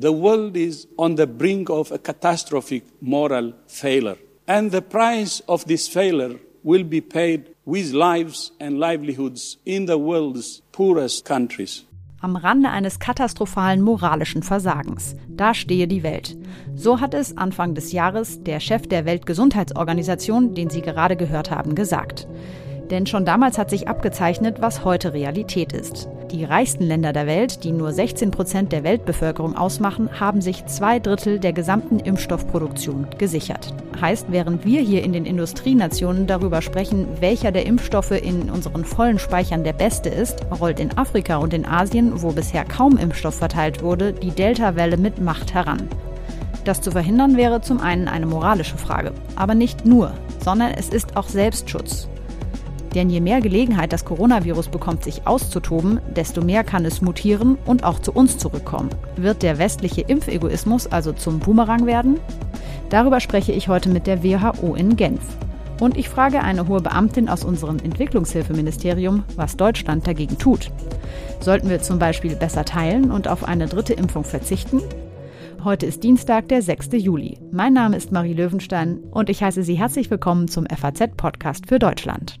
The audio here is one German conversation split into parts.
The world is on the brink of a catastrophic moral failure. And the price of this failure will be paid with lives and livelihoods in the world's poorest countries. Am Rande eines katastrophalen moralischen Versagens. Da stehe die Welt. So hat es Anfang des Jahres der Chef der Weltgesundheitsorganisation, den Sie gerade gehört haben, gesagt. Denn schon damals hat sich abgezeichnet, was heute Realität ist. Die reichsten Länder der Welt, die nur 16 Prozent der Weltbevölkerung ausmachen, haben sich zwei Drittel der gesamten Impfstoffproduktion gesichert. Heißt, während wir hier in den Industrienationen darüber sprechen, welcher der Impfstoffe in unseren vollen Speichern der beste ist, rollt in Afrika und in Asien, wo bisher kaum Impfstoff verteilt wurde, die Delta-Welle mit Macht heran. Das zu verhindern wäre zum einen eine moralische Frage, aber nicht nur, sondern es ist auch Selbstschutz. Denn je mehr Gelegenheit das Coronavirus bekommt, sich auszutoben, desto mehr kann es mutieren und auch zu uns zurückkommen. Wird der westliche Impfegoismus also zum Boomerang werden? Darüber spreche ich heute mit der WHO in Genf. Und ich frage eine hohe Beamtin aus unserem Entwicklungshilfeministerium, was Deutschland dagegen tut. Sollten wir zum Beispiel besser teilen und auf eine dritte Impfung verzichten? Heute ist Dienstag, der 6. Juli. Mein Name ist Marie Löwenstein und ich heiße Sie herzlich willkommen zum FAZ-Podcast für Deutschland.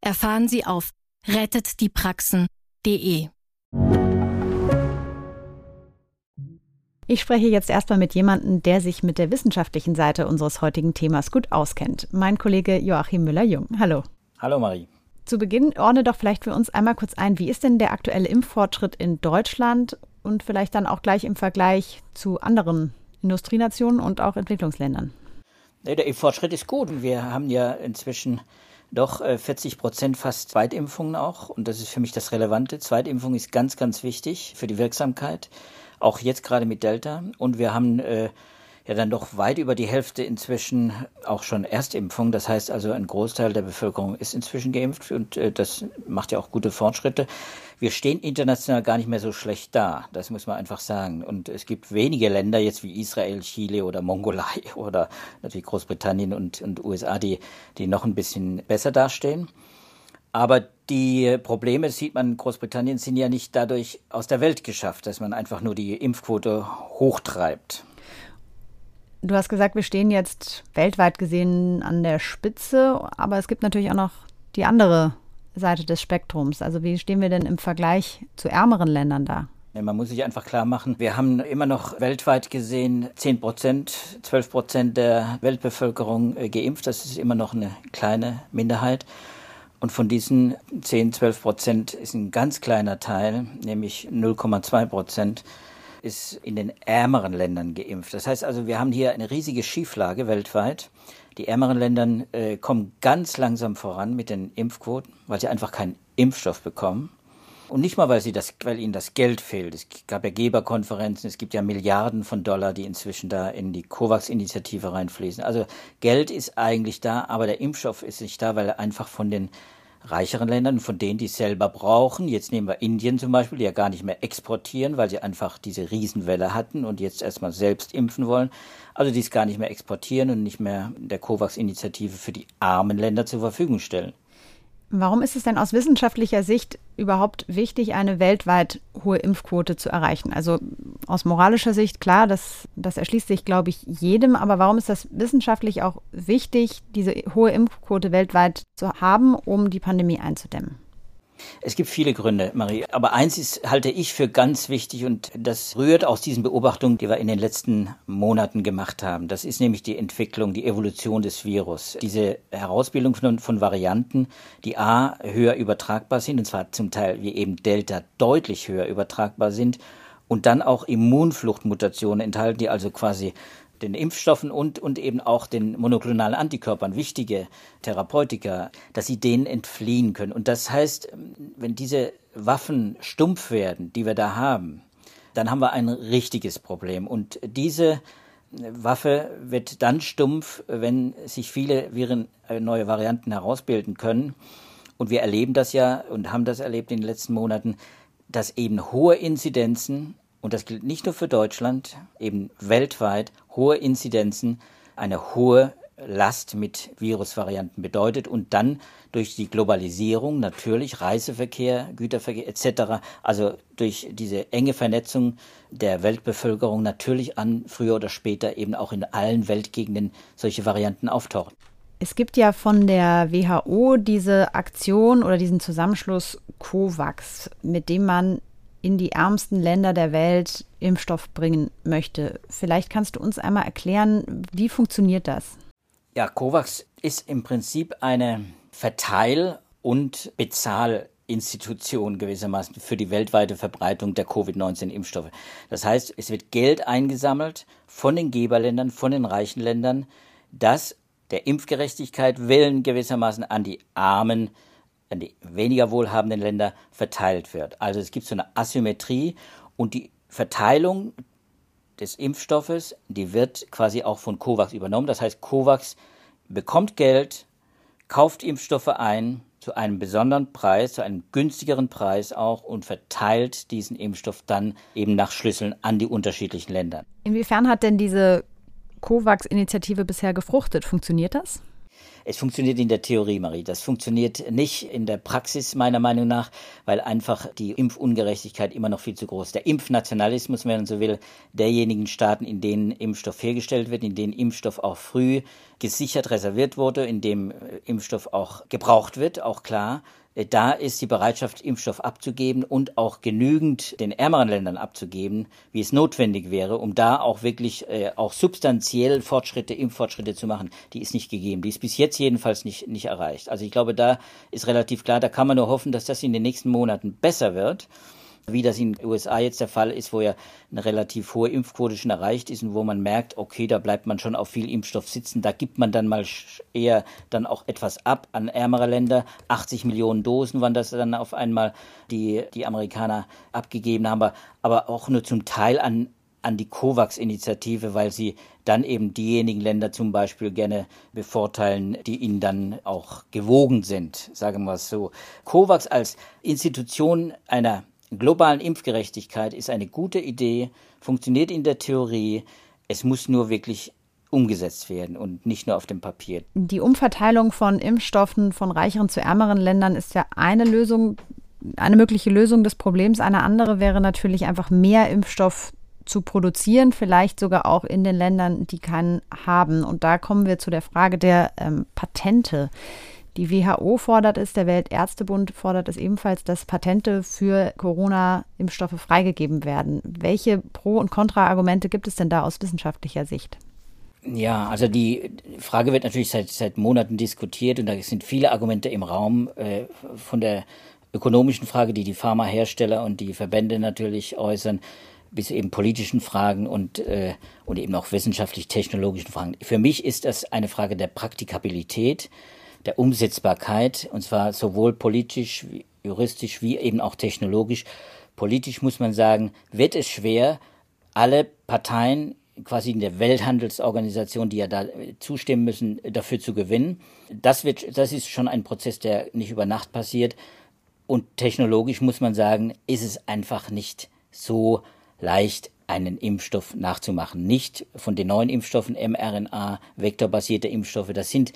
erfahren Sie auf rettetdiepraxen.de. Ich spreche jetzt erstmal mit jemandem, der sich mit der wissenschaftlichen Seite unseres heutigen Themas gut auskennt. Mein Kollege Joachim Müller-Jung. Hallo. Hallo Marie. Zu Beginn ordne doch vielleicht für uns einmal kurz ein, wie ist denn der aktuelle Impffortschritt in Deutschland und vielleicht dann auch gleich im Vergleich zu anderen Industrienationen und auch Entwicklungsländern? Der Impffortschritt ist gut. Wir haben ja inzwischen doch 40 äh, Prozent fast Zweitimpfungen auch. Und das ist für mich das Relevante. Zweitimpfung ist ganz, ganz wichtig für die Wirksamkeit. Auch jetzt gerade mit Delta. Und wir haben äh, ja dann doch weit über die Hälfte inzwischen auch schon Erstimpfung. Das heißt also, ein Großteil der Bevölkerung ist inzwischen geimpft und äh, das macht ja auch gute Fortschritte. Wir stehen international gar nicht mehr so schlecht da, das muss man einfach sagen. Und es gibt wenige Länder jetzt wie Israel, Chile oder Mongolei oder natürlich Großbritannien und, und USA, die, die noch ein bisschen besser dastehen. Aber die Probleme, sieht man in Großbritannien, sind ja nicht dadurch aus der Welt geschafft, dass man einfach nur die Impfquote hochtreibt. Du hast gesagt, wir stehen jetzt weltweit gesehen an der Spitze, aber es gibt natürlich auch noch die andere Seite des Spektrums. Also wie stehen wir denn im Vergleich zu ärmeren Ländern da? Man muss sich einfach klar machen, wir haben immer noch weltweit gesehen 10 Prozent, 12 Prozent der Weltbevölkerung äh, geimpft. Das ist immer noch eine kleine Minderheit. Und von diesen 10, 12 Prozent ist ein ganz kleiner Teil, nämlich 0,2 Prozent, ist in den ärmeren Ländern geimpft. Das heißt also, wir haben hier eine riesige Schieflage weltweit. Die ärmeren Länder äh, kommen ganz langsam voran mit den Impfquoten, weil sie einfach keinen Impfstoff bekommen. Und nicht mal, weil, sie das, weil ihnen das Geld fehlt. Es gab ja Geberkonferenzen, es gibt ja Milliarden von Dollar, die inzwischen da in die COVAX-Initiative reinfließen. Also Geld ist eigentlich da, aber der Impfstoff ist nicht da, weil er einfach von den reicheren Ländern, von denen die es selber brauchen. Jetzt nehmen wir Indien zum Beispiel, die ja gar nicht mehr exportieren, weil sie einfach diese Riesenwelle hatten und jetzt erstmal selbst impfen wollen. Also die es gar nicht mehr exportieren und nicht mehr der COVAX-Initiative für die armen Länder zur Verfügung stellen. Warum ist es denn aus wissenschaftlicher Sicht überhaupt wichtig, eine weltweit hohe Impfquote zu erreichen? Also aus moralischer Sicht, klar, das, das erschließt sich, glaube ich, jedem, aber warum ist das wissenschaftlich auch wichtig, diese hohe Impfquote weltweit zu haben, um die Pandemie einzudämmen? Es gibt viele Gründe, Marie. Aber eins ist, halte ich für ganz wichtig und das rührt aus diesen Beobachtungen, die wir in den letzten Monaten gemacht haben. Das ist nämlich die Entwicklung, die Evolution des Virus. Diese Herausbildung von, von Varianten, die A, höher übertragbar sind, und zwar zum Teil wie eben Delta deutlich höher übertragbar sind und dann auch Immunfluchtmutationen enthalten, die also quasi den Impfstoffen und, und eben auch den monoklonalen Antikörpern, wichtige Therapeutika, dass sie denen entfliehen können. Und das heißt, wenn diese Waffen stumpf werden, die wir da haben, dann haben wir ein richtiges Problem. Und diese Waffe wird dann stumpf, wenn sich viele Viren äh, neue Varianten herausbilden können. Und wir erleben das ja und haben das erlebt in den letzten Monaten, dass eben hohe Inzidenzen, und das gilt nicht nur für Deutschland, eben weltweit hohe Inzidenzen, eine hohe Last mit Virusvarianten bedeutet und dann durch die Globalisierung natürlich Reiseverkehr, Güterverkehr etc., also durch diese enge Vernetzung der Weltbevölkerung natürlich an früher oder später eben auch in allen Weltgegenden solche Varianten auftauchen. Es gibt ja von der WHO diese Aktion oder diesen Zusammenschluss COVAX, mit dem man in die ärmsten Länder der Welt Impfstoff bringen möchte. Vielleicht kannst du uns einmal erklären, wie funktioniert das? Ja, COVAX ist im Prinzip eine Verteil- und Bezahlinstitution gewissermaßen für die weltweite Verbreitung der Covid-19-Impfstoffe. Das heißt, es wird Geld eingesammelt von den Geberländern, von den reichen Ländern, das der Impfgerechtigkeit willen gewissermaßen an die armen, an die weniger wohlhabenden Länder verteilt wird. Also es gibt so eine Asymmetrie und die Verteilung des Impfstoffes, die wird quasi auch von COVAX übernommen. Das heißt, COVAX bekommt Geld, kauft Impfstoffe ein zu einem besonderen Preis, zu einem günstigeren Preis auch und verteilt diesen Impfstoff dann eben nach Schlüsseln an die unterschiedlichen Länder. Inwiefern hat denn diese COVAX-Initiative bisher gefruchtet? Funktioniert das? Es funktioniert in der Theorie, Marie. Das funktioniert nicht in der Praxis, meiner Meinung nach, weil einfach die Impfungerechtigkeit immer noch viel zu groß ist. Der Impfnationalismus, wenn man so will, derjenigen Staaten, in denen Impfstoff hergestellt wird, in denen Impfstoff auch früh gesichert reserviert wurde, in dem Impfstoff auch gebraucht wird, auch klar, äh, da ist die Bereitschaft, Impfstoff abzugeben und auch genügend den ärmeren Ländern abzugeben, wie es notwendig wäre, um da auch wirklich äh, auch substanziell Fortschritte, Impffortschritte zu machen, die ist nicht gegeben. Die ist bis jetzt jedenfalls nicht, nicht erreicht. Also ich glaube, da ist relativ klar, da kann man nur hoffen, dass das in den nächsten Monaten besser wird wie das in den USA jetzt der Fall ist, wo ja eine relativ hohe Impfquote schon erreicht ist und wo man merkt, okay, da bleibt man schon auf viel Impfstoff sitzen, da gibt man dann mal eher dann auch etwas ab an ärmere Länder. 80 Millionen Dosen waren das dann auf einmal, die die Amerikaner abgegeben haben, aber auch nur zum Teil an an die COVAX-Initiative, weil sie dann eben diejenigen Länder zum Beispiel gerne bevorteilen, die ihnen dann auch gewogen sind, sagen wir es so. COVAX als Institution einer globalen Impfgerechtigkeit ist eine gute Idee, funktioniert in der Theorie. Es muss nur wirklich umgesetzt werden und nicht nur auf dem Papier. Die Umverteilung von Impfstoffen von reicheren zu ärmeren Ländern ist ja eine Lösung, eine mögliche Lösung des Problems. Eine andere wäre natürlich einfach mehr Impfstoff zu produzieren, vielleicht sogar auch in den Ländern, die keinen haben. Und da kommen wir zu der Frage der ähm, Patente. Die WHO fordert es, der Weltärztebund fordert es ebenfalls, dass Patente für Corona-Impfstoffe freigegeben werden. Welche Pro- und Kontra-Argumente gibt es denn da aus wissenschaftlicher Sicht? Ja, also die Frage wird natürlich seit, seit Monaten diskutiert und da sind viele Argumente im Raum äh, von der ökonomischen Frage, die die Pharmahersteller und die Verbände natürlich äußern, bis eben politischen Fragen und, äh, und eben auch wissenschaftlich-technologischen Fragen. Für mich ist das eine Frage der Praktikabilität der Umsetzbarkeit, und zwar sowohl politisch, juristisch wie eben auch technologisch. Politisch muss man sagen, wird es schwer, alle Parteien quasi in der Welthandelsorganisation, die ja da zustimmen müssen, dafür zu gewinnen. Das wird, das ist schon ein Prozess, der nicht über Nacht passiert. Und technologisch muss man sagen, ist es einfach nicht so leicht, einen Impfstoff nachzumachen. Nicht von den neuen Impfstoffen mRNA, vektorbasierte Impfstoffe. Das sind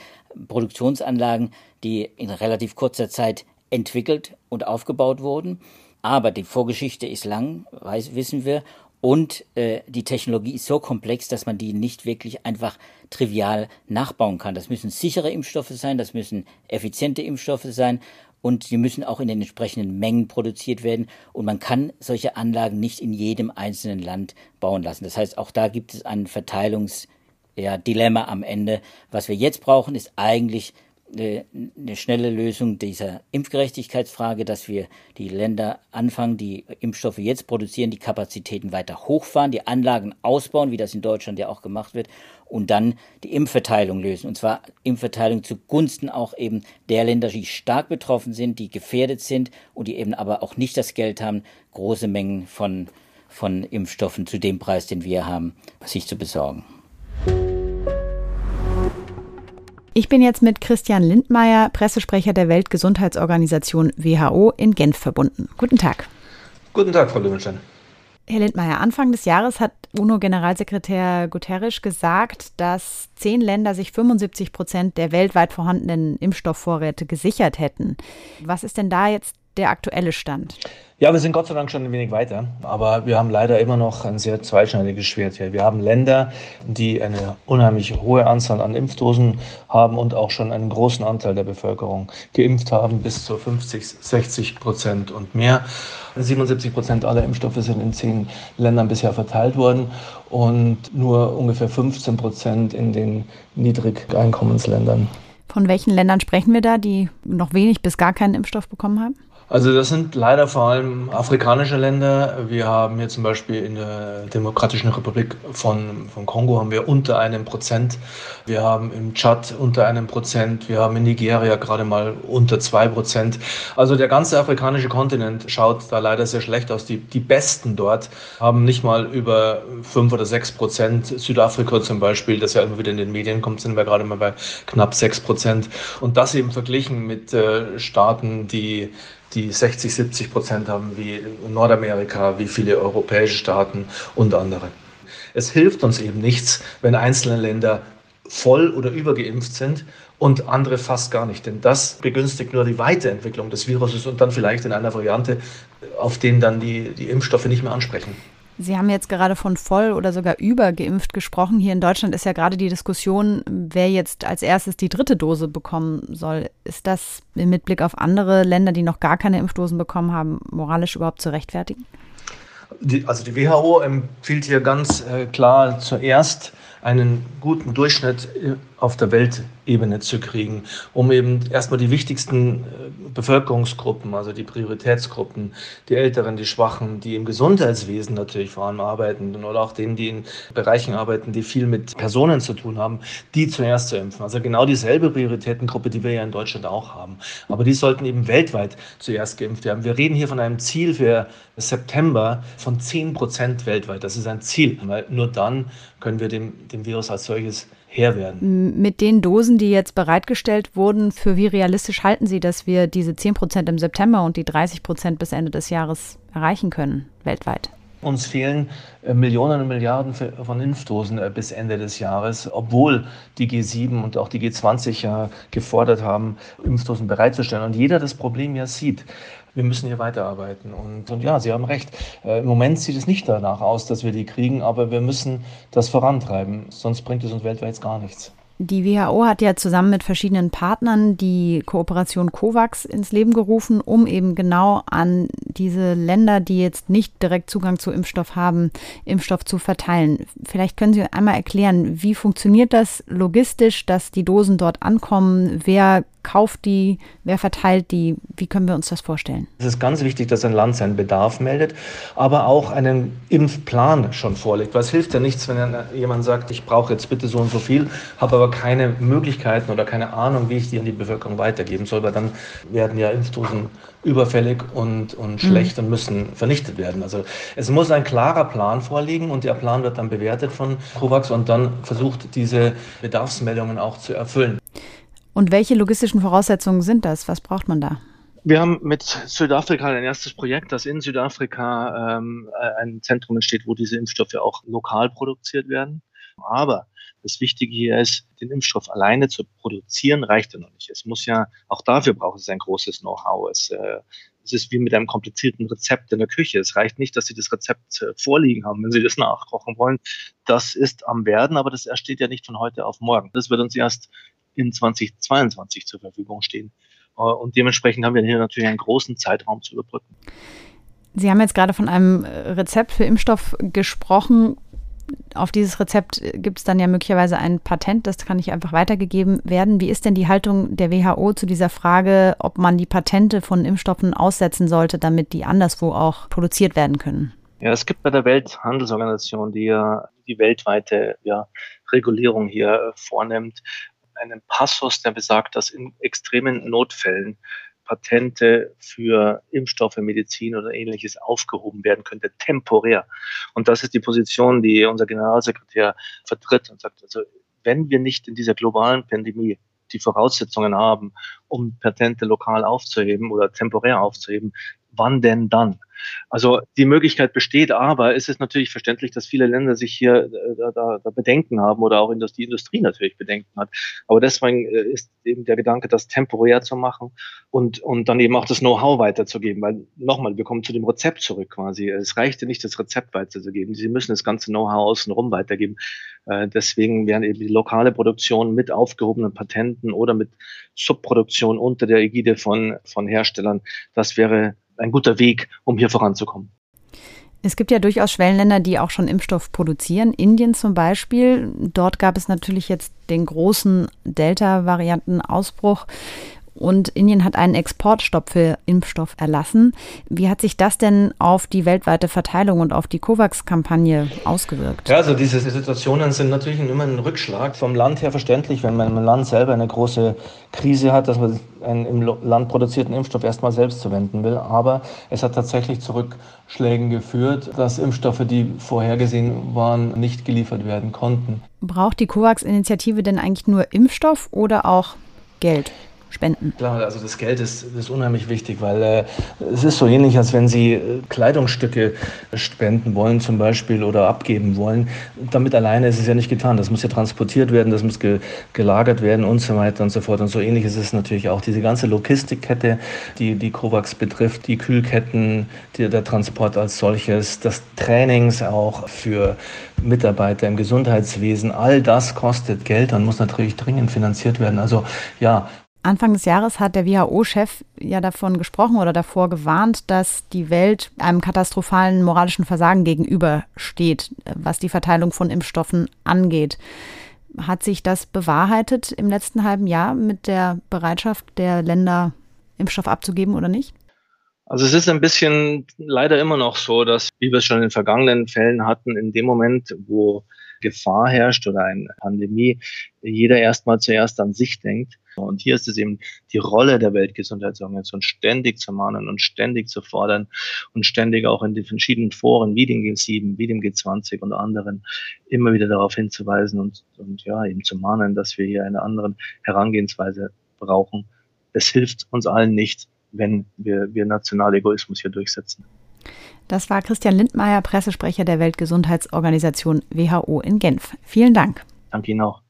Produktionsanlagen, die in relativ kurzer Zeit entwickelt und aufgebaut wurden. Aber die Vorgeschichte ist lang, weiß, wissen wir. Und äh, die Technologie ist so komplex, dass man die nicht wirklich einfach trivial nachbauen kann. Das müssen sichere Impfstoffe sein, das müssen effiziente Impfstoffe sein und sie müssen auch in den entsprechenden Mengen produziert werden. Und man kann solche Anlagen nicht in jedem einzelnen Land bauen lassen. Das heißt, auch da gibt es ein Verteilungsdilemma ja, am Ende. Was wir jetzt brauchen, ist eigentlich eine, schnelle Lösung dieser Impfgerechtigkeitsfrage, dass wir die Länder anfangen, die Impfstoffe jetzt produzieren, die Kapazitäten weiter hochfahren, die Anlagen ausbauen, wie das in Deutschland ja auch gemacht wird, und dann die Impfverteilung lösen. Und zwar Impfverteilung zugunsten auch eben der Länder, die stark betroffen sind, die gefährdet sind und die eben aber auch nicht das Geld haben, große Mengen von, von Impfstoffen zu dem Preis, den wir haben, sich zu besorgen. Ich bin jetzt mit Christian Lindmeier, Pressesprecher der Weltgesundheitsorganisation WHO in Genf verbunden. Guten Tag. Guten Tag, Frau Löwenstein. Herr Lindmeier, Anfang des Jahres hat UNO-Generalsekretär Guterres gesagt, dass zehn Länder sich 75 Prozent der weltweit vorhandenen Impfstoffvorräte gesichert hätten. Was ist denn da jetzt der aktuelle Stand? Ja, wir sind Gott sei Dank schon ein wenig weiter, aber wir haben leider immer noch ein sehr zweischneidiges Schwert hier. Wir haben Länder, die eine unheimlich hohe Anzahl an Impfdosen haben und auch schon einen großen Anteil der Bevölkerung geimpft haben, bis zu 50, 60 Prozent und mehr. 77 Prozent aller Impfstoffe sind in zehn Ländern bisher verteilt worden und nur ungefähr 15 Prozent in den Niedrigeinkommensländern. Von welchen Ländern sprechen wir da, die noch wenig bis gar keinen Impfstoff bekommen haben? Also das sind leider vor allem afrikanische Länder. Wir haben hier zum Beispiel in der Demokratischen Republik von, von Kongo haben wir unter einem Prozent. Wir haben im Tschad unter einem Prozent. Wir haben in Nigeria gerade mal unter zwei Prozent. Also der ganze afrikanische Kontinent schaut da leider sehr schlecht aus. Die, die Besten dort haben nicht mal über fünf oder sechs Prozent. Südafrika zum Beispiel, das ja immer wieder in den Medien kommt, sind wir gerade mal bei knapp sechs Prozent. Und das eben verglichen mit äh, Staaten, die die 60, 70 Prozent haben, wie Nordamerika, wie viele europäische Staaten und andere. Es hilft uns eben nichts, wenn einzelne Länder voll oder übergeimpft sind und andere fast gar nicht. Denn das begünstigt nur die Weiterentwicklung des Viruses und dann vielleicht in einer Variante, auf denen dann die, die Impfstoffe nicht mehr ansprechen. Sie haben jetzt gerade von voll oder sogar übergeimpft gesprochen. Hier in Deutschland ist ja gerade die Diskussion, wer jetzt als erstes die dritte Dose bekommen soll. Ist das mit Blick auf andere Länder, die noch gar keine Impfdosen bekommen haben, moralisch überhaupt zu rechtfertigen? Die, also die WHO empfiehlt hier ganz äh, klar zuerst einen guten Durchschnitt äh, auf der Weltebene zu kriegen, um eben erstmal die wichtigsten äh, Bevölkerungsgruppen, also die Prioritätsgruppen, die Älteren, die Schwachen, die im Gesundheitswesen natürlich vor allem arbeiten oder auch denen, die in Bereichen arbeiten, die viel mit Personen zu tun haben, die zuerst zu impfen. Also genau dieselbe Prioritätengruppe, die wir ja in Deutschland auch haben. Aber die sollten eben weltweit zuerst geimpft werden. Wir reden hier von einem Ziel für September von 10 Prozent weltweit. Das ist ein Ziel, weil nur dann können wir dem, dem Virus als solches Herr werden. Mit den Dosen, die jetzt bereitgestellt wurden, für wie realistisch halten Sie, dass wir diese 10 Prozent im September und die 30 Prozent bis Ende des Jahres erreichen können, weltweit? Uns fehlen äh, Millionen und Milliarden von Impfdosen äh, bis Ende des Jahres, obwohl die G7 und auch die G20 ja gefordert haben, Impfdosen bereitzustellen. Und jeder das Problem ja sieht wir müssen hier weiterarbeiten. Und, und ja, Sie haben recht. Äh, Im Moment sieht es nicht danach aus, dass wir die kriegen, aber wir müssen das vorantreiben, sonst bringt es uns weltweit gar nichts. Die WHO hat ja zusammen mit verschiedenen Partnern die Kooperation COVAX ins Leben gerufen, um eben genau an diese Länder, die jetzt nicht direkt Zugang zu Impfstoff haben, Impfstoff zu verteilen. Vielleicht können Sie einmal erklären, wie funktioniert das logistisch, dass die Dosen dort ankommen? Wer kauft die? Wer verteilt die? Wie können wir uns das vorstellen? Es ist ganz wichtig, dass ein Land seinen Bedarf meldet, aber auch einen Impfplan schon vorlegt. Was hilft ja nichts, wenn jemand sagt, ich brauche jetzt bitte so und so viel, habe aber keine Möglichkeiten oder keine Ahnung, wie ich die an die Bevölkerung weitergeben soll, weil dann werden ja Impfdosen überfällig und, und mhm. schlecht mhm. und müssen vernichtet werden. Also es muss ein klarer Plan vorliegen und der Plan wird dann bewertet von COVAX und dann versucht, diese Bedarfsmeldungen auch zu erfüllen. Und welche logistischen Voraussetzungen sind das? Was braucht man da? Wir haben mit Südafrika ein erstes Projekt, dass in Südafrika ähm, ein Zentrum entsteht, wo diese Impfstoffe auch lokal produziert werden. Aber das Wichtige hier ist, den Impfstoff alleine zu produzieren, reicht ja noch nicht. Es muss ja, auch dafür braucht es ein großes Know-how. Es, äh, es ist wie mit einem komplizierten Rezept in der Küche. Es reicht nicht, dass Sie das Rezept äh, vorliegen haben, wenn Sie das nachkochen wollen. Das ist am Werden, aber das entsteht ja nicht von heute auf morgen. Das wird uns erst in 2022 zur Verfügung stehen. Äh, und dementsprechend haben wir hier natürlich einen großen Zeitraum zu überbrücken. Sie haben jetzt gerade von einem Rezept für Impfstoff gesprochen. Auf dieses Rezept gibt es dann ja möglicherweise ein Patent, das kann nicht einfach weitergegeben werden. Wie ist denn die Haltung der WHO zu dieser Frage, ob man die Patente von Impfstoffen aussetzen sollte, damit die anderswo auch produziert werden können? Ja, es gibt bei der Welthandelsorganisation, die ja die weltweite ja, Regulierung hier vornimmt, einen Passus, der besagt, dass in extremen Notfällen Patente für Impfstoffe, Medizin oder ähnliches aufgehoben werden könnte, temporär. Und das ist die Position, die unser Generalsekretär vertritt und sagt, also wenn wir nicht in dieser globalen Pandemie die Voraussetzungen haben, um Patente lokal aufzuheben oder temporär aufzuheben, wann denn dann? Also die Möglichkeit besteht, aber es ist natürlich verständlich, dass viele Länder sich hier äh, da, da, da Bedenken haben oder auch die Industrie natürlich Bedenken hat. Aber deswegen äh, ist eben der Gedanke, das temporär zu machen und, und dann eben auch das Know-how weiterzugeben. Weil nochmal, wir kommen zu dem Rezept zurück quasi. Es reichte nicht, das Rezept weiterzugeben. Sie müssen das ganze Know-how außenrum weitergeben. Äh, deswegen werden eben die lokale Produktion mit aufgehobenen Patenten oder mit Subproduktion unter der Ägide von, von Herstellern, das wäre ein guter Weg, um hier voranzukommen. Es gibt ja durchaus Schwellenländer, die auch schon Impfstoff produzieren. Indien zum Beispiel. Dort gab es natürlich jetzt den großen Delta-Varianten-Ausbruch. Und Indien hat einen Exportstopp für Impfstoff erlassen. Wie hat sich das denn auf die weltweite Verteilung und auf die COVAX-Kampagne ausgewirkt? Ja, also diese Situationen sind natürlich immer ein Rückschlag. Vom Land her verständlich, wenn man im Land selber eine große Krise hat, dass man einen im Land produzierten Impfstoff erstmal selbst verwenden will. Aber es hat tatsächlich zu Rückschlägen geführt, dass Impfstoffe, die vorhergesehen waren, nicht geliefert werden konnten. Braucht die COVAX-Initiative denn eigentlich nur Impfstoff oder auch Geld? Spenden. Klar, also das Geld ist, ist unheimlich wichtig, weil äh, es ist so ähnlich, als wenn Sie äh, Kleidungsstücke spenden wollen zum Beispiel oder abgeben wollen. Damit alleine ist es ja nicht getan. Das muss ja transportiert werden, das muss ge gelagert werden und so weiter und so fort. Und so ähnlich ist es natürlich auch. Diese ganze Logistikkette, die die COVAX betrifft, die Kühlketten, die, der Transport als solches, das Trainings auch für Mitarbeiter im Gesundheitswesen, all das kostet Geld und muss natürlich dringend finanziert werden. Also ja, Anfang des Jahres hat der WHO-Chef ja davon gesprochen oder davor gewarnt, dass die Welt einem katastrophalen moralischen Versagen gegenübersteht, was die Verteilung von Impfstoffen angeht. Hat sich das bewahrheitet im letzten halben Jahr mit der Bereitschaft der Länder, Impfstoff abzugeben oder nicht? Also es ist ein bisschen leider immer noch so, dass, wie wir es schon in vergangenen Fällen hatten, in dem Moment, wo Gefahr herrscht oder eine Pandemie, jeder erstmal zuerst an sich denkt. Und hier ist es eben die Rolle der Weltgesundheitsorganisation, ständig zu mahnen und ständig zu fordern und ständig auch in den verschiedenen Foren wie dem G7, wie dem G20 und anderen immer wieder darauf hinzuweisen und, und ja, eben zu mahnen, dass wir hier eine andere Herangehensweise brauchen. Es hilft uns allen nicht, wenn wir, wir Nationalegoismus hier durchsetzen. Das war Christian Lindmeier, Pressesprecher der Weltgesundheitsorganisation WHO in Genf. Vielen Dank. Danke Ihnen auch.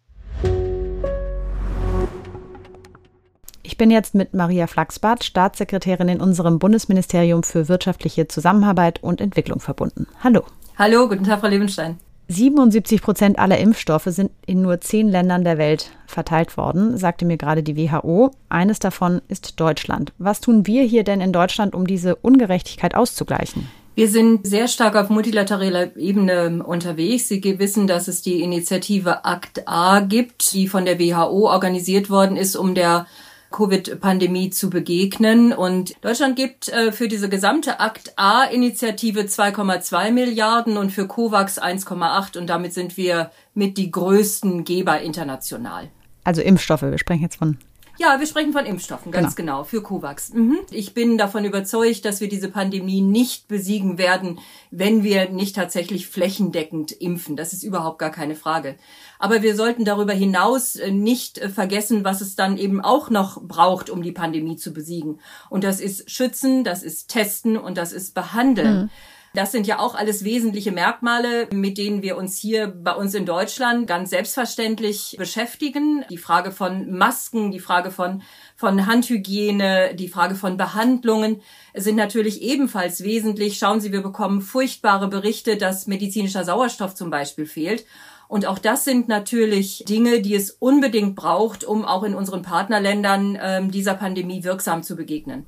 Ich bin jetzt mit Maria Flachsbart, Staatssekretärin in unserem Bundesministerium für wirtschaftliche Zusammenarbeit und Entwicklung verbunden. Hallo. Hallo, guten Tag, Frau Lebenstein. 77 Prozent aller Impfstoffe sind in nur zehn Ländern der Welt verteilt worden, sagte mir gerade die WHO. Eines davon ist Deutschland. Was tun wir hier denn in Deutschland, um diese Ungerechtigkeit auszugleichen? Wir sind sehr stark auf multilateraler Ebene unterwegs. Sie wissen, dass es die Initiative ACT A gibt, die von der WHO organisiert worden ist, um der Covid-Pandemie zu begegnen. Und Deutschland gibt äh, für diese gesamte Akt A-Initiative 2,2 Milliarden und für COVAX 1,8 und damit sind wir mit die größten Geber international. Also Impfstoffe, wir sprechen jetzt von ja, wir sprechen von Impfstoffen, ganz genau, genau für COVAX. Mhm. Ich bin davon überzeugt, dass wir diese Pandemie nicht besiegen werden, wenn wir nicht tatsächlich flächendeckend impfen. Das ist überhaupt gar keine Frage. Aber wir sollten darüber hinaus äh, nicht äh, vergessen, was es dann eben auch noch braucht, um die Pandemie zu besiegen. Und das ist Schützen, das ist Testen und das ist Behandeln. Mhm. Das sind ja auch alles wesentliche Merkmale, mit denen wir uns hier bei uns in Deutschland ganz selbstverständlich beschäftigen. Die Frage von Masken, die Frage von, von Handhygiene, die Frage von Behandlungen sind natürlich ebenfalls wesentlich. Schauen Sie, wir bekommen furchtbare Berichte, dass medizinischer Sauerstoff zum Beispiel fehlt. Und auch das sind natürlich Dinge, die es unbedingt braucht, um auch in unseren Partnerländern ähm, dieser Pandemie wirksam zu begegnen.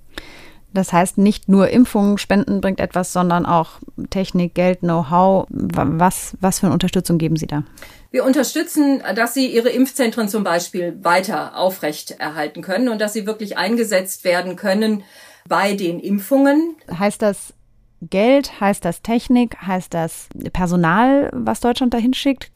Das heißt, nicht nur Impfungen, Spenden bringt etwas, sondern auch Technik, Geld, Know-how. Was, was für eine Unterstützung geben Sie da? Wir unterstützen, dass Sie Ihre Impfzentren zum Beispiel weiter aufrecht erhalten können und dass sie wirklich eingesetzt werden können bei den Impfungen. Heißt das Geld? Heißt das Technik? Heißt das Personal, was Deutschland dahin schickt?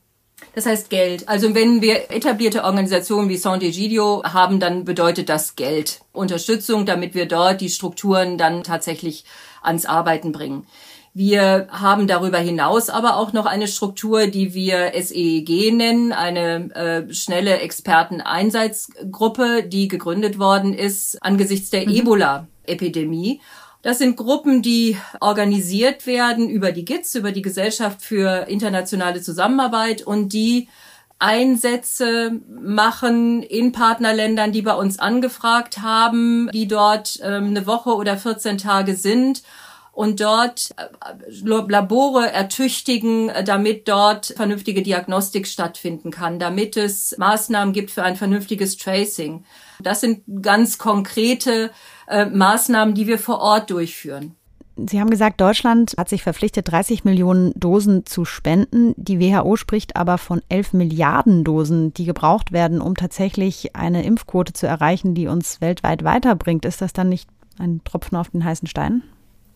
Das heißt Geld. Also wenn wir etablierte Organisationen wie Sant'Egidio haben, dann bedeutet das Geld. Unterstützung, damit wir dort die Strukturen dann tatsächlich ans Arbeiten bringen. Wir haben darüber hinaus aber auch noch eine Struktur, die wir SEEG nennen, eine äh, schnelle Experteneinsatzgruppe, die gegründet worden ist angesichts der mhm. Ebola-Epidemie. Das sind Gruppen, die organisiert werden über die GITS, über die Gesellschaft für internationale Zusammenarbeit und die Einsätze machen in Partnerländern, die bei uns angefragt haben, die dort ähm, eine Woche oder 14 Tage sind und dort äh, Labore ertüchtigen, damit dort vernünftige Diagnostik stattfinden kann, damit es Maßnahmen gibt für ein vernünftiges Tracing. Das sind ganz konkrete äh, Maßnahmen, die wir vor Ort durchführen. Sie haben gesagt, Deutschland hat sich verpflichtet, 30 Millionen Dosen zu spenden. Die WHO spricht aber von 11 Milliarden Dosen, die gebraucht werden, um tatsächlich eine Impfquote zu erreichen, die uns weltweit weiterbringt. Ist das dann nicht ein Tropfen auf den heißen Stein?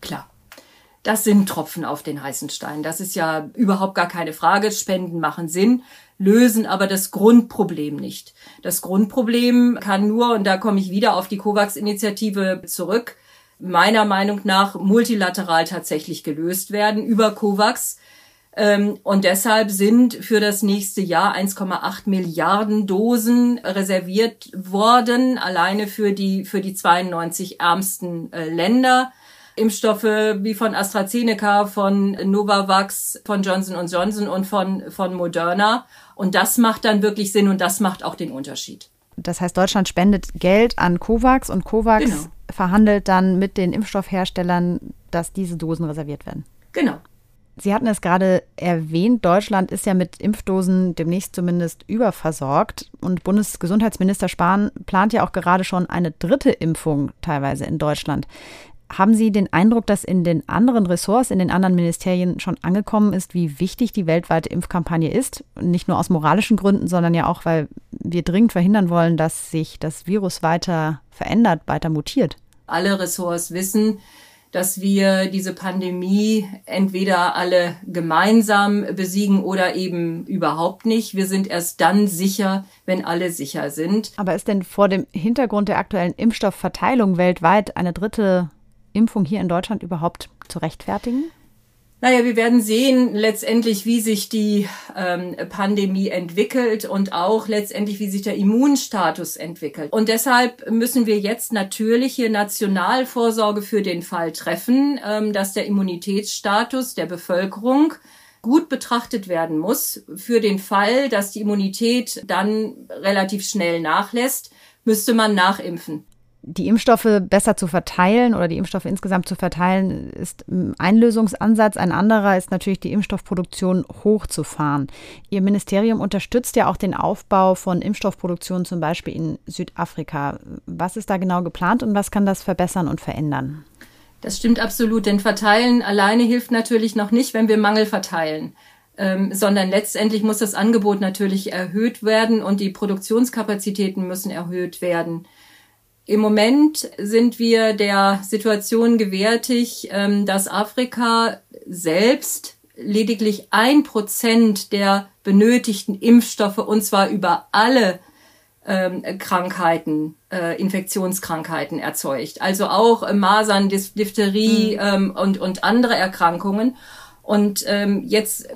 Klar. Das sind Tropfen auf den heißen Stein. Das ist ja überhaupt gar keine Frage. Spenden machen Sinn lösen aber das Grundproblem nicht. Das Grundproblem kann nur, und da komme ich wieder auf die COVAX-Initiative zurück, meiner Meinung nach multilateral tatsächlich gelöst werden über COVAX. Ähm, und deshalb sind für das nächste Jahr 1,8 Milliarden Dosen reserviert worden, alleine für die, für die 92 ärmsten äh, Länder. Impfstoffe wie von AstraZeneca, von Novavax, von Johnson Johnson und von, von Moderna. Und das macht dann wirklich Sinn und das macht auch den Unterschied. Das heißt, Deutschland spendet Geld an COVAX und COVAX genau. verhandelt dann mit den Impfstoffherstellern, dass diese Dosen reserviert werden. Genau. Sie hatten es gerade erwähnt, Deutschland ist ja mit Impfdosen demnächst zumindest überversorgt. Und Bundesgesundheitsminister Spahn plant ja auch gerade schon eine dritte Impfung teilweise in Deutschland. Haben Sie den Eindruck, dass in den anderen Ressorts, in den anderen Ministerien schon angekommen ist, wie wichtig die weltweite Impfkampagne ist? Nicht nur aus moralischen Gründen, sondern ja auch, weil wir dringend verhindern wollen, dass sich das Virus weiter verändert, weiter mutiert. Alle Ressorts wissen, dass wir diese Pandemie entweder alle gemeinsam besiegen oder eben überhaupt nicht. Wir sind erst dann sicher, wenn alle sicher sind. Aber ist denn vor dem Hintergrund der aktuellen Impfstoffverteilung weltweit eine dritte Impfung hier in Deutschland überhaupt zu rechtfertigen? Naja, wir werden sehen letztendlich, wie sich die ähm, Pandemie entwickelt und auch letztendlich, wie sich der Immunstatus entwickelt. Und deshalb müssen wir jetzt natürlich hier Nationalvorsorge für den Fall treffen, ähm, dass der Immunitätsstatus der Bevölkerung gut betrachtet werden muss. Für den Fall, dass die Immunität dann relativ schnell nachlässt, müsste man nachimpfen die Impfstoffe besser zu verteilen oder die Impfstoffe insgesamt zu verteilen, ist ein Lösungsansatz. Ein anderer ist natürlich die Impfstoffproduktion hochzufahren. Ihr Ministerium unterstützt ja auch den Aufbau von Impfstoffproduktion zum Beispiel in Südafrika. Was ist da genau geplant und was kann das verbessern und verändern? Das stimmt absolut, denn verteilen alleine hilft natürlich noch nicht, wenn wir Mangel verteilen. Ähm, sondern letztendlich muss das Angebot natürlich erhöht werden und die Produktionskapazitäten müssen erhöht werden. Im Moment sind wir der Situation gewärtig, ähm, dass Afrika selbst lediglich ein Prozent der benötigten Impfstoffe und zwar über alle ähm, Krankheiten, äh, Infektionskrankheiten erzeugt. Also auch Masern, Diphtherie mhm. und, und andere Erkrankungen. Und ähm, jetzt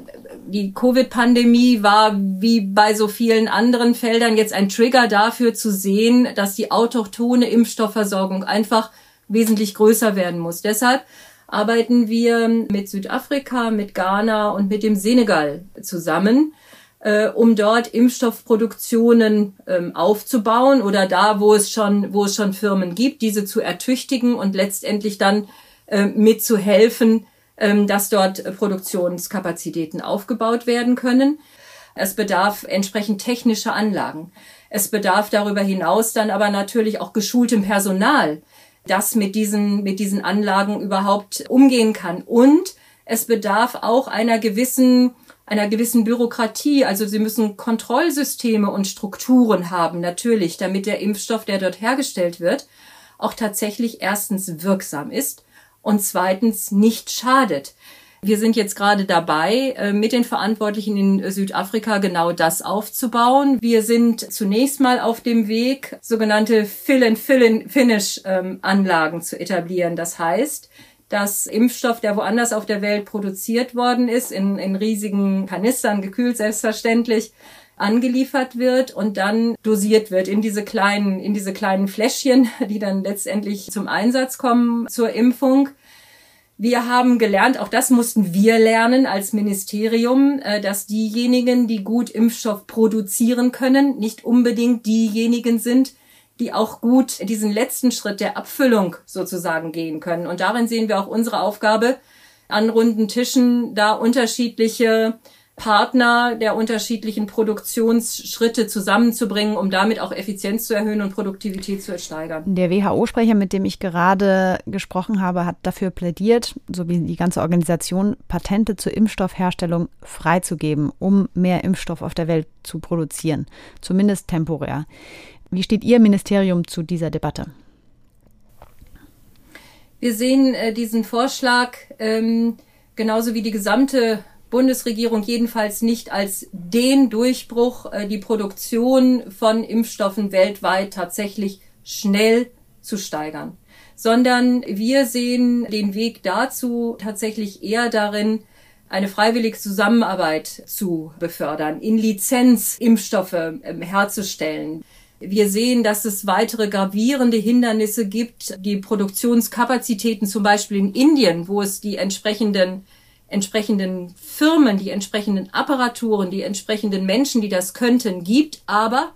die Covid-Pandemie war wie bei so vielen anderen Feldern jetzt ein Trigger dafür zu sehen, dass die autochtone Impfstoffversorgung einfach wesentlich größer werden muss. Deshalb arbeiten wir mit Südafrika, mit Ghana und mit dem Senegal zusammen, äh, um dort Impfstoffproduktionen ähm, aufzubauen oder da, wo es schon, wo es schon Firmen gibt, diese zu ertüchtigen und letztendlich dann äh, mitzuhelfen, dass dort Produktionskapazitäten aufgebaut werden können. Es bedarf entsprechend technischer Anlagen. Es bedarf darüber hinaus dann aber natürlich auch geschultem Personal, das mit diesen, mit diesen Anlagen überhaupt umgehen kann. Und es bedarf auch einer gewissen einer gewissen Bürokratie. Also sie müssen Kontrollsysteme und Strukturen haben, natürlich, damit der Impfstoff, der dort hergestellt wird, auch tatsächlich erstens wirksam ist und zweitens nicht schadet. Wir sind jetzt gerade dabei, äh, mit den Verantwortlichen in Südafrika genau das aufzubauen. Wir sind zunächst mal auf dem Weg, sogenannte Fill-and-Fill-Finish-Anlagen ähm, zu etablieren. Das heißt, dass Impfstoff, der woanders auf der Welt produziert worden ist, in, in riesigen Kanistern, gekühlt selbstverständlich, angeliefert wird und dann dosiert wird in diese kleinen, in diese kleinen Fläschchen, die dann letztendlich zum Einsatz kommen zur Impfung. Wir haben gelernt, auch das mussten wir lernen als Ministerium, äh, dass diejenigen, die gut Impfstoff produzieren können, nicht unbedingt diejenigen sind, die auch gut diesen letzten Schritt der Abfüllung sozusagen gehen können. Und darin sehen wir auch unsere Aufgabe, an runden Tischen da unterschiedliche Partner der unterschiedlichen Produktionsschritte zusammenzubringen, um damit auch Effizienz zu erhöhen und Produktivität zu steigern. Der WHO-Sprecher, mit dem ich gerade gesprochen habe, hat dafür plädiert, so wie die ganze Organisation, Patente zur Impfstoffherstellung freizugeben, um mehr Impfstoff auf der Welt zu produzieren, zumindest temporär. Wie steht Ihr Ministerium zu dieser Debatte? Wir sehen äh, diesen Vorschlag ähm, genauso wie die gesamte Bundesregierung jedenfalls nicht als den Durchbruch, äh, die Produktion von Impfstoffen weltweit tatsächlich schnell zu steigern, sondern wir sehen den Weg dazu tatsächlich eher darin, eine freiwillige Zusammenarbeit zu befördern, in Lizenz Impfstoffe ähm, herzustellen. Wir sehen, dass es weitere gravierende Hindernisse gibt. Die Produktionskapazitäten zum Beispiel in Indien, wo es die entsprechenden entsprechenden Firmen, die entsprechenden Apparaturen, die entsprechenden Menschen, die das könnten, gibt, aber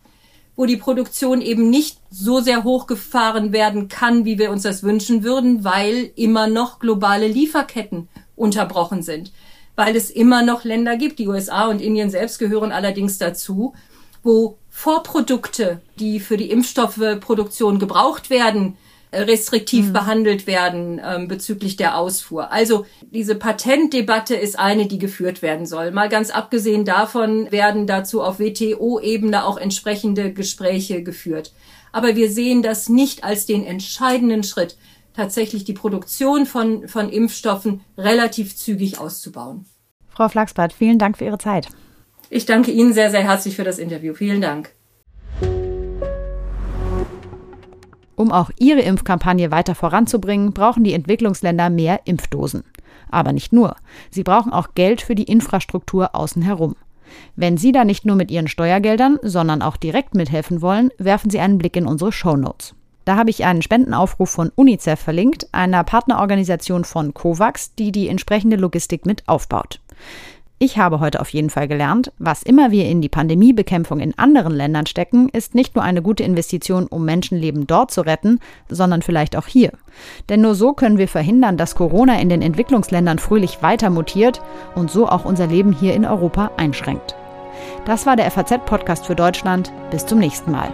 wo die Produktion eben nicht so sehr hochgefahren werden kann, wie wir uns das wünschen würden, weil immer noch globale Lieferketten unterbrochen sind. Weil es immer noch Länder gibt, die USA und Indien selbst gehören allerdings dazu, wo Vorprodukte, die für die Impfstoffproduktion gebraucht werden, restriktiv mhm. behandelt werden ähm, bezüglich der Ausfuhr. Also diese Patentdebatte ist eine, die geführt werden soll. Mal ganz abgesehen davon werden dazu auf WTO-Ebene auch entsprechende Gespräche geführt. Aber wir sehen das nicht als den entscheidenden Schritt, tatsächlich die Produktion von, von Impfstoffen relativ zügig auszubauen. Frau Flachsbart, vielen Dank für Ihre Zeit. Ich danke Ihnen sehr, sehr herzlich für das Interview. Vielen Dank. Um auch ihre Impfkampagne weiter voranzubringen, brauchen die Entwicklungsländer mehr Impfdosen. Aber nicht nur. Sie brauchen auch Geld für die Infrastruktur außen herum. Wenn Sie da nicht nur mit Ihren Steuergeldern, sondern auch direkt mithelfen wollen, werfen Sie einen Blick in unsere Show Notes. Da habe ich einen Spendenaufruf von UNICEF verlinkt, einer Partnerorganisation von COVAX, die die entsprechende Logistik mit aufbaut. Ich habe heute auf jeden Fall gelernt, was immer wir in die Pandemiebekämpfung in anderen Ländern stecken, ist nicht nur eine gute Investition, um Menschenleben dort zu retten, sondern vielleicht auch hier. Denn nur so können wir verhindern, dass Corona in den Entwicklungsländern fröhlich weiter mutiert und so auch unser Leben hier in Europa einschränkt. Das war der FAZ-Podcast für Deutschland. Bis zum nächsten Mal.